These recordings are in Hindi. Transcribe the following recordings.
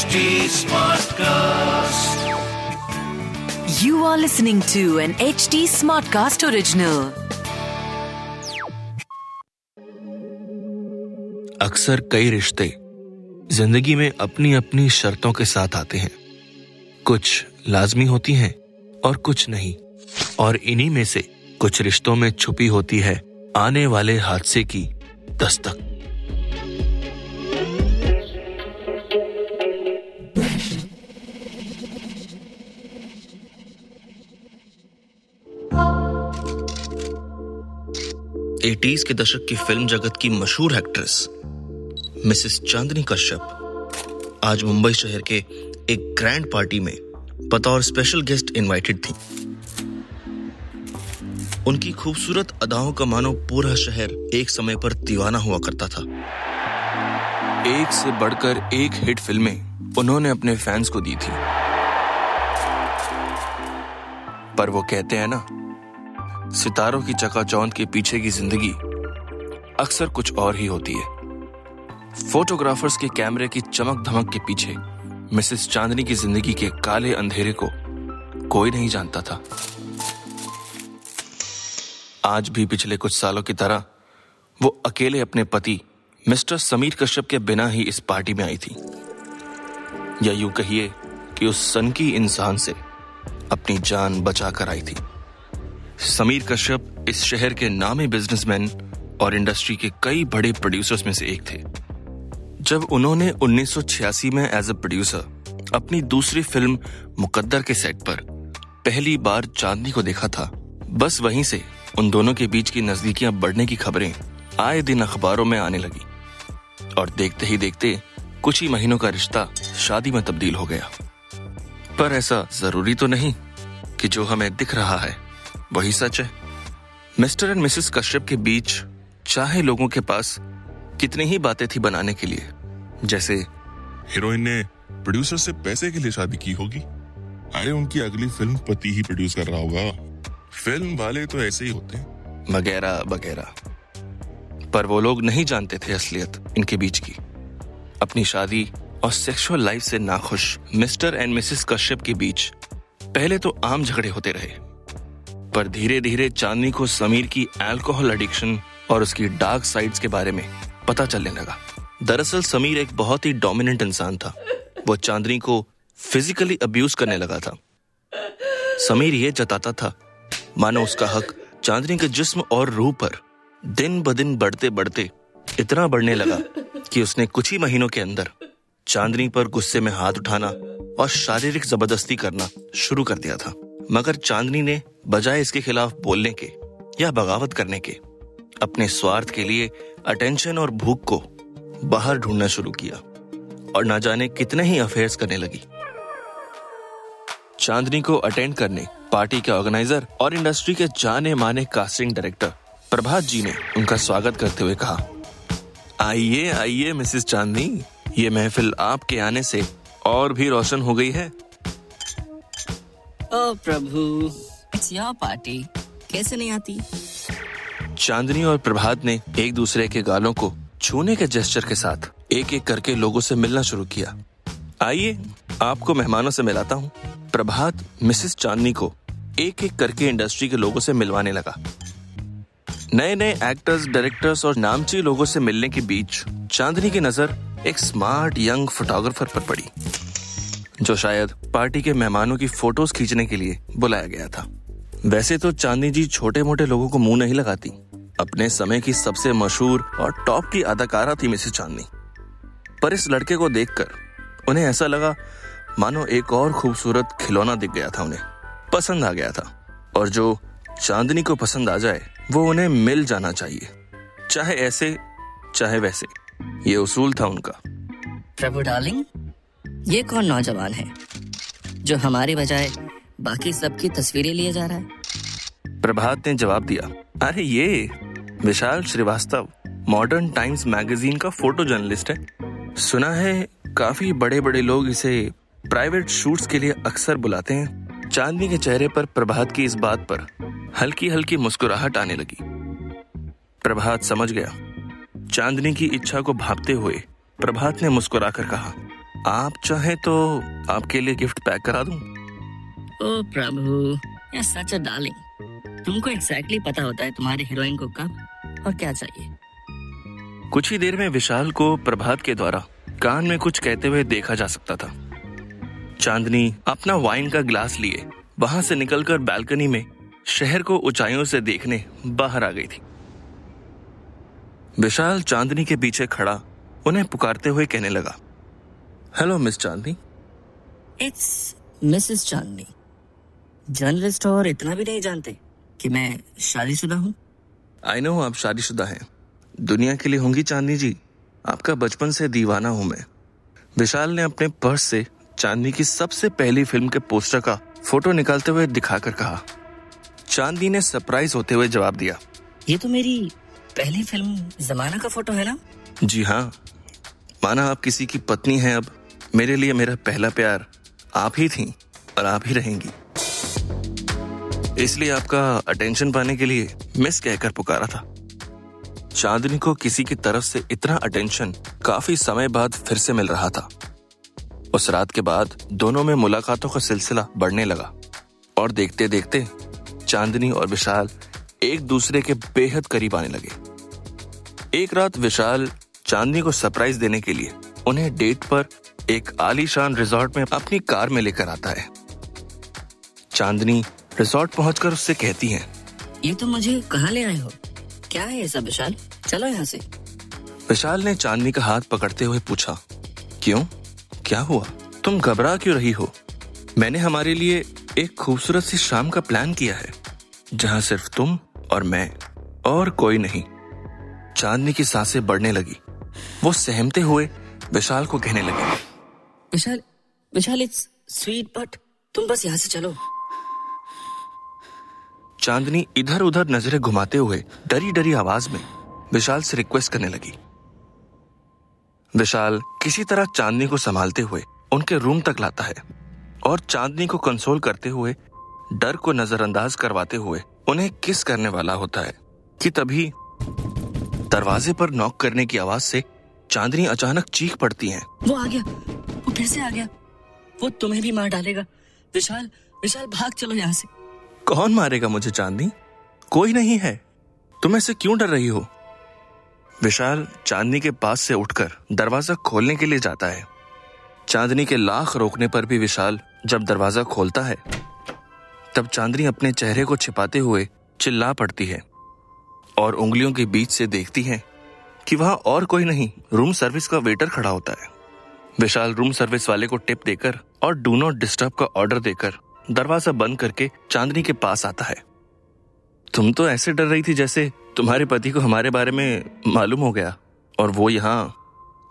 HD Smartcast. You are listening to an HD Smartcast original. अक्सर कई रिश्ते ज़िंदगी में अपनी अपनी शर्तों के साथ आते हैं कुछ लाजमी होती हैं और कुछ नहीं और इन्हीं में से कुछ रिश्तों में छुपी होती है आने वाले हादसे की दस्तक एटीज के दशक की फ़िल्म जगत की मशहूर एक्ट्रेस, मिसेस चांदनी कश्यप, आज मुंबई शहर के एक ग्रैंड पार्टी में बतौर स्पेशल गेस्ट इनवाइटेड थी। उनकी खूबसूरत अदाओं का मानो पूरा शहर एक समय पर दीवाना हुआ करता था। एक से बढ़कर एक हिट फ़िल्में उन्होंने अपने फैंस को दी थी। पर वो कहते हैं ना सितारों की चकाचौंध के पीछे की ज़िंदगी अक्सर कुछ और ही होती है। फोटोग्राफर्स के कैमरे की चमक धमक के पीछे मिसेस चांदनी की ज़िंदगी के काले अंधेरे को कोई नहीं जानता था। आज भी पिछले कुछ सालों की तरह वो अकेले अपने पति, मिस्टर समीर कश्यप के बिना ही इस पार्टी में आई थी। या यूँ कहिए कि उस सनकी इंसान से अपनी जान बचा कर आई थी। समीर कश्यप इस शहर के नामी बिजनेसमैन और इंडस्ट्री के कई बड़े प्रोड्यूसर्स में से एक थे। जब उन्होंने 1986 में एज अ प्रोड्यूसर अपनी दूसरी फ़िल्म मुकद्दर के सेट पर पहली बार चांदनी को देखा था, बस वहीं से उन दोनों के बीच की नजदीकियाँ बढ़ने की खबरें आए दिन अखबारों में आने लगी और देखते ही देखते कुछ ही महीनों का रिश्ता शादी में तब्दील हो गया। पर ऐसा ज़रूरी तो नहीं कि जो हमें दिख रहा है वही सच है। मिस्टर एंड मिसेस कश्यप के बीच चाहे लोगों के पास कितनी ही बातें थी बनाने के लिए जैसे हीरोइन ने प्रोड्यूसर से पैसे के लिए शादी की होगी। अरे उनकी अगली फ़िल्म पति ही प्रोड्यूस कर रहा होगा। फ़िल्म वाले तो ऐसे ही होते हैं। वगैरह वगैरह। पर वो लोग नहीं जानते थे असलियत इनके बीच की। अपनी शादी और सेक्सुअल लाइफ से नाखुश मिस्टर एंड मिसेस कश्यप के बीच पहले तो आम झगड़े होते रहे। पर धीरे धीरे चांदनी को समीर की अल्कोहल एडिक्शन और उसकी डार्क साइड्स के बारे में पता चलने लगा। दरअसल समीर एक बहुत ही डोमिनेंट इंसान था। वो चांदनी को फिजिकली अब्यूज करने लगा था। समीर ये जताता था, मानो उसका हक चांदनी के जिस्म और रूह पर दिन ब दिन बढ़ते बढ़ते इतना बढ़ने लगा कि उसने कुछ ही महीनों के अंदर चांदनी पर गुस्से में हाथ उठाना और शारीरिक ज़बरदस्ती करना शुरू कर दिया था। मगर चांदनी ने बजाय इसके खिलाफ बोलने के या बगावत करने के, अपने स्वार्थ के लिए अटेंशन और भूख को बाहर ढूंढना शुरू किया और ना जाने कितने ही अफेयर्स करने लगी। चांदनी को अटेंड करने पार्टी के ऑर्गेनाइजर और इंडस्ट्री के जाने माने कास्टिंग डायरेक्टर प्रभात जी ने उनका स्वागत करते हुए कहा, आइए आइए, मिसेस चांदनी, ये महफिल आपके आने से और भी रोशन हो गई है। ओ प्रभु। Your party? कैसे नहीं आती? चांदनी और प्रभात ने एक दूसरे के गालों को छूने के जेस्चर के साथ एक एक करके लोगों से मिलना शुरू किया। आइए, आपको मेहमानों से मिलाता हूँ। प्रभात, मिसेस चांदनी को एक एक करके इंडस्ट्री के लोगों से मिलवाने लगा। नए नए एक्टर्स डायरेक्टर्स और नामची लोगों से मिलने के बीच चांदनी की नज़र एक स्मार्ट यंग फोटोग्राफर पर पड़ी, जो शायद पार्टी के मेहमानों की फ़ोटोज़ खींचने के लिए बुलाया गया था। वैसे तो चांदनी जी छोटे मोटे लोगों को मुँह नहीं लगाती। अपने समय की सबसे मशहूर और टॉप की अदाकारा थी मिसेस चांदनी। पर इस लड़के को देखकर उन्हें ऐसा लगा, मानो एक और खूबसूरत खिलौना दिख गया था उन्हें। पसंद आ गया था। और जो चांदनी को पसंद आ जाए, वो उन्हें मिल जाना चाहिए। चाहे ऐसे, चाहे वैसे। ये उसूल था उनका। प्रभु डार्लिंग, ये कौन नौजवान है, जो हमारे बजाय बाकी सबकी तस्वीरें लिए जा रहा है? प्रभात ने जवाब दिया, अरे ये, Vishal Shrivastava modern times magazine का फ़ोटो जर्नलिस्ट है। सुना है काफ़ी बड़े बड़े लोग इसे प्राइवेट शूट्स के लिए अक्सर बुलाते हैं। चांदनी के चेहरे पर प्रभात की इस बात पर हल्की हल्की मुस्कुराहट आने लगी। प्रभात समझ गया। चांदनी की इच्छा को भापते हुए प्रभात ने मुस्कुराकर कहा, आप चाहे तो आपके लिए गिफ्ट पैक करा दूँ? ओ प्रभु सच अ डार्लिंग तुमको एग्जैक्टली पता होता है तुम्हारी हीरोइन को कब और क्या चाहिए। कुछ ही देर में विशाल को प्रभात के द्वारा कान में कुछ कहते हुए देखा जा सकता था। चांदनी अपना वाइन का ग्लास लिए वहाँ से निकलकर बालकनी में शहर को ऊंचाइयों से देखने बाहर आ गई थी। विशाल चांदनी के पीछे खड़ा उन्हें पुकारते हुए कहने लगा hello miss Chandni. It's Mrs Chandni. Journalist और इतना भी नहीं जानते। कि मैं शादीशुदा हूँ? आई नो आप शादीशुदा हैं। दुनिया के लिए होंगी चांदनी जी। आपका बचपन से दीवाना हूँ मैं। विशाल ने अपने पर्स से चांदनी की सबसे पहली फ़िल्म के पोस्टर का फ़ोटो निकालते हुए दिखाकर कहा। चांदनी ने सरप्राइज़ होते हुए जवाब दिया। ये तो मेरी पहली फ़िल्म जमाना का फ़ोटो है ना? जी हाँ। माना आप किसी की पत्नी हैं अब। मेरे लिए मेरा पहला प्यार आप ही थी और आप ही रहेंगी। इसलिए आपका अटेंशन पाने के लिए मिस कहकर पुकारा था। चांदनी को किसी की तरफ़ से इतना अटेंशन काफ़ी समय बाद फिर से मिल रहा था। उस रात के बाद दोनों में मुलाकातों का सिलसिला बढ़ने लगा और देखते देखते चांदनी और विशाल एक दूसरे के बेहद करीब आने लगे। एक रात विशाल चांदनी को सरप्राइज़ देने के लिए उन्हें डेट पर एक आलीशान रिजॉर्ट में अपनी कार में लेकर आता है। चांदनी रिजॉर्ट पहुंचकर उससे कहती है ये तो मुझे कहाँ ले आए हो? क्या है ऐसा विशाल? चलो यहाँ से। विशाल ने चांदनी का हाथ पकड़ते हुए पूछा क्यों? क्या हुआ? तुम घबरा क्यों रही हो? मैंने हमारे लिए एक खूबसूरत सी शाम का प्लान किया है जहाँ सिर्फ़ तुम और मैं और कोई नहीं। चांदनी की साँसें बढ़ने लगी। वो सहमते हुए विशाल को कहने लगे Vishal Vishal it's sweet but तुम बस यहाँ से चलो। चांदनी इधर उधर नज़रें घुमाते हुए डरी डरी आवाज़ में विशाल से रिक्वेस्ट करने लगी। विशाल किसी तरह चांदनी को संभालते हुए उनके रूम तक लाता है और चांदनी को कंसोल करते हुए, डर को नजरअंदाज करवाते हुए उन्हें किस करने वाला होता है कि तभी दरवाजे पर नॉक करने की आवाज़ से चांदनी अचानक चीख पड़ती है। वो आ गया। वो फिर से आ गया। वो तुम्हें भी मार डालेगा। विशाल विशाल, भाग चलो यहाँ से। कौन मारेगा मुझे चांदनी? कोई नहीं है। तुम ऐसे क्यों डर रही हो? विशाल चांदनी के पास से उठकर दरवाज़ा खोलने के लिए जाता है। चांदनी के लाख रोकने पर भी विशाल जब दरवाज़ा खोलता है, तब चांदनी अपने चेहरे को छिपाते हुए चिल्ला पड़ती है और उंगलियों के बीच से देखती है कि वहाँ और कोई नहीं, रूम सर्विस का वेटर खड़ा होता है। विशाल रूम सर्विस वाले को टिप देकर और डू नॉट डिस्टर्ब का ऑर्डर देकर दरवाज़ा बंद करके चांदनी के पास आता है। तुम तो ऐसे डर रही थी जैसे तुम्हारे पति को हमारे बारे में मालूम हो गया। और वो यहाँ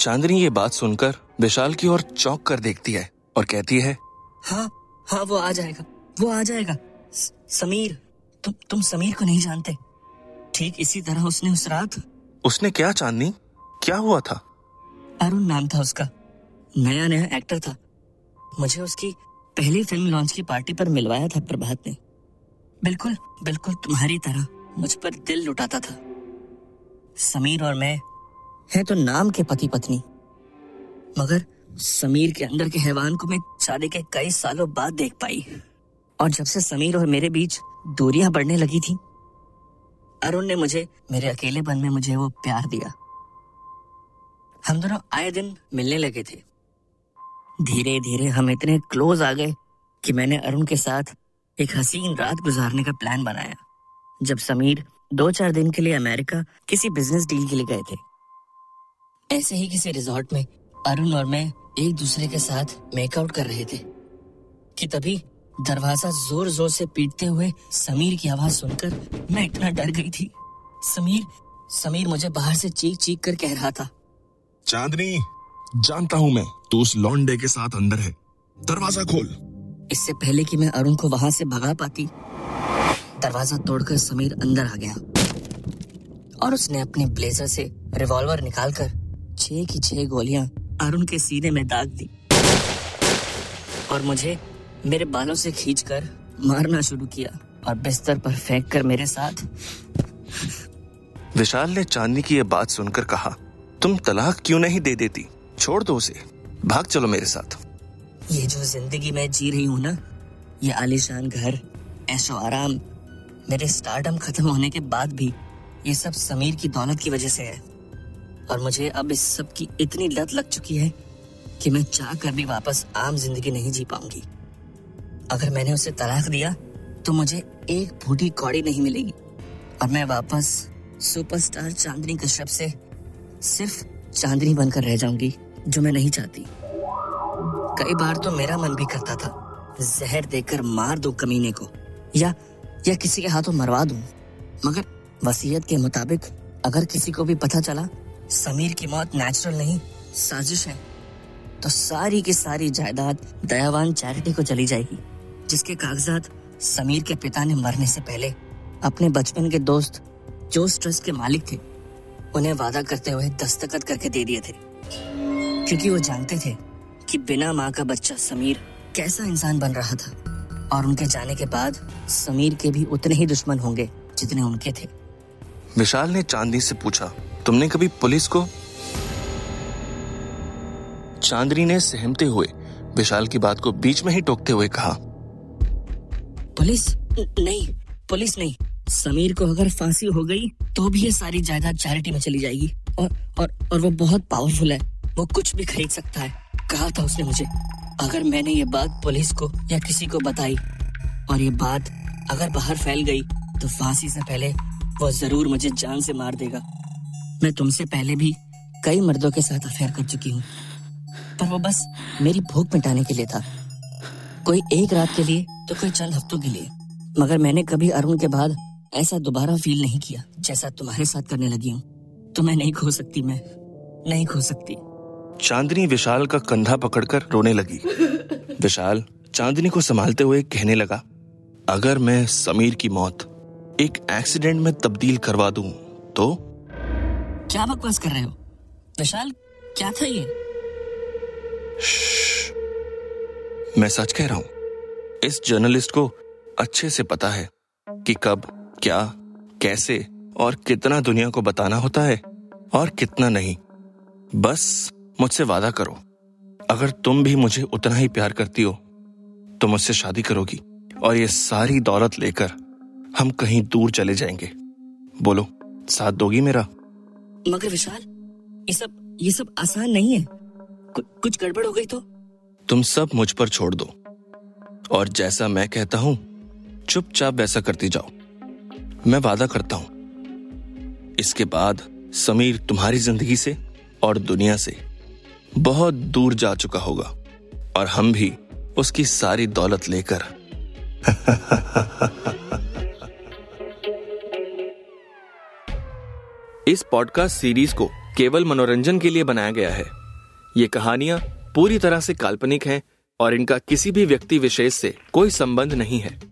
चांदनी ये बात सुनकर विशाल की ओर चौंक कर देखती है और कहती है हाँ हाँ वो आ जाएगा वो आ जाएगा। स- समीर तुम तुम समीर को नहीं जानते। ठीक इसी तरह उसने उस रात उसने क्या चांदनी? क्या हुआ था? अरुण नाम था उसका। नया नया एक्टर था। मुझे उसकी पहली फ़िल्म लॉन्च की पार्टी पर मिलवाया था प्रभात ने। बिल्कुल बिल्कुल तुम्हारी तरह। मुझ पर दिल लुटाता था। समीर और मैं है तो नाम के पति पत्नी मगर समीर के अंदर के हैवान को मैं शादी के कई सालों बाद देख पाई। और जब से समीर और मेरे बीच दूरियाँ बढ़ने लगी थी, अरुण ने मुझे, मेरे अकेलेपन में मुझे वो प्यार दिया। हम दोनों आए दिन मिलने लगे थे। धीरे धीरे हम इतने क्लोज आ गए कि मैंने अरुण के साथ एक हसीन रात गुजारने का प्लान बनाया। जब समीर दो चार दिन के लिए अमेरिका किसी बिज़नेस डील के लिए गए थे। ऐसे ही किसी रिजॉर्ट में अरुण और मैं एक दूसरे के साथ मेकआउट कर रहे थे, कि तभी दरवाज़ा ज़ोर ज़ोर से पीटते हुए समीर की आवाज़ सुनकर मैं इतना डर गई थी। समीर समीर मुझे बाहर से चीख चीख कर कह रहा था। चांदनी! जानता हूँ मैं तू उस लॉन्डे के साथ अंदर है। दरवाज़ा खोल। इससे पहले कि मैं अरुण को वहाँ से भगा पाती दरवाज़ा तोड़कर समीर अंदर आ गया। और उसने अपने ब्लेजर से रिवॉल्वर निकालकर छह की छह गोलियाँ अरुण के सीने में दाग दी। और मुझे मेरे बालों से खींचकर मारना शुरू किया और बिस्तर पर फेंक कर मेरे साथ। विशाल ने चांदनी की यह बात सुनकर कहा तुम तलाक क्यों नहीं दे देती? छोड़ दो उसे। भाग चलो मेरे साथ। ये जो ज़िंदगी मैं जी रही हूँ ना, ये आलिशान घर, ऐशो आराम, मेरे स्टारडम खत्म होने के बाद भी, ये सब समीर की दौलत की वजह से है। और मुझे अब इस सब की इतनी लत लग चुकी है कि मैं चाह कर भी वापस आम ज़िंदगी नहीं जी पाऊँगी। अगर मैंने उसे तलाक दिया तो मुझे एक फूटी कौड़ी नहीं मिलेगी। और मैं वापस सुपरस्टार चांदनी कश्यप से सिर्फ़ चांदनी बनकर रह जाऊँगी। जो मैं नहीं चाहती। कई बार तो मेरा मन भी करता था, जहर देकर मार दो कमीने को, या या किसी के हाथों मरवा दूँ। मगर वसीयत के मुताबिक, अगर किसी को भी पता चला, समीर की मौत नेचुरल नहीं, साजिश है तो सारी की सारी जायदाद दयावान चैरिटी को चली जाएगी, जिसके कागजात समीर के पिता ने मरने से पहले अपने बचपन के दोस्त जोस ट्रस्ट के मालिक थे, उन्हें वादा करते हुए दस्तखत करके दे दिए थे। क्योंकि वो जानते थे कि बिना माँ का बच्चा समीर कैसा इंसान बन रहा था। और उनके जाने के बाद समीर के भी उतने ही दुश्मन होंगे जितने उनके थे। विशाल ने चांदनी से पूछा तुमने कभी पुलिस को? चांदनी ने सहमते हुए विशाल की बात को बीच में ही टोकते हुए कहा पुलिस? न- नहीं पुलिस नहीं। समीर को अगर फांसी हो गई तो भी ये सारी जायदाद चैरिटी में चली जाएगी। और और और वो बहुत पावरफुल है। वो कुछ भी खरीद सकता है। कहा था उसने मुझे, अगर मैंने ये बात पुलिस को या किसी को बताई, और ये बात अगर बाहर फैल गई तो फांसी से पहले वो ज़रूर मुझे जान से मार देगा। मैं तुमसे पहले भी कई मर्दों के साथ अफेयर कर चुकी हूँ, पर वो बस मेरी भूख मिटाने के लिए था। कोई एक रात के लिए तो कोई चंद हफ्तों के लिए। मगर मैंने कभी अरुण के बाद ऐसा दोबारा फील नहीं किया, जैसा तुम्हारे साथ करने लगी हूँ। तो मैं नहीं खो सकती, मैं नहीं खो सकती। चांदनी विशाल का कंधा पकड़कर रोने लगी। विशाल चांदनी को संभालते हुए कहने लगा अगर मैं समीर की मौत एक एक्सीडेंट में तब्दील करवा दूँ तो? क्या बकवास कर रहे हो? विशाल क्या था ये? मैं सच कह रहा हूँ इस जर्नलिस्ट को अच्छे से पता है कि कब क्या कैसे और कितना दुनिया को बताना होता है और कितना नहीं। बस मुझसे वादा करो। अगर तुम भी मुझे उतना ही प्यार करती हो तो मुझसे शादी करोगी और ये सारी दौलत लेकर हम कहीं दूर चले जाएँगे। बोलो साथ दोगी मेरा? मगर विशाल ये सब ये सब आसान नहीं है। कु, कुछ गड़बड़ हो गई तो? तुम सब मुझ पर छोड़ दो। और जैसा मैं कहता हूँ चुपचाप वैसा करती जाओ। मैं वादा करता हूँ। इसके बाद समीर तुम्हारी ज़िंदगी से और दुनिया से बहुत दूर जा चुका होगा और हम भी उसकी सारी दौलत लेकर। इस पॉडकास्ट सीरीज़ को केवल मनोरंजन के लिए बनाया गया है। ये कहानियाँ पूरी तरह से काल्पनिक हैं और इनका किसी भी व्यक्ति विशेष से कोई संबंध नहीं है।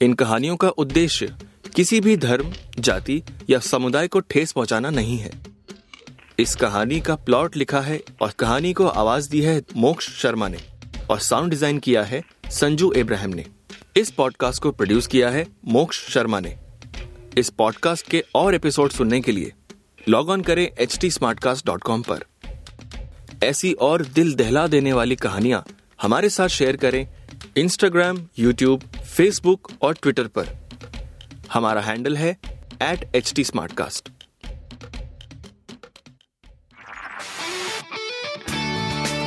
इन कहानियों का उद्देश्य किसी भी धर्म, जाति या समुदाय को ठेस पहुंचाना नहीं है। इस कहानी का प्लॉट लिखा है और कहानी को आवाज़ दी है मोक्ष शर्मा ने और साउंड डिज़ाइन किया है संजू इब्राहिम ने। इस पॉडकास्ट को प्रोड्यूस किया है मोक्ष शर्मा ने। इस पॉडकास्ट के और एपिसोड सुनने के लिए लॉग ऑन करें एच टी पर। ऐसी और दिल दहला देने वाली कहानियाँ हमारे साथ शेयर करें इंस्टाग्राम यूट्यूब फेसबुक और ट्विटर पर। हमारा हैंडल है at H T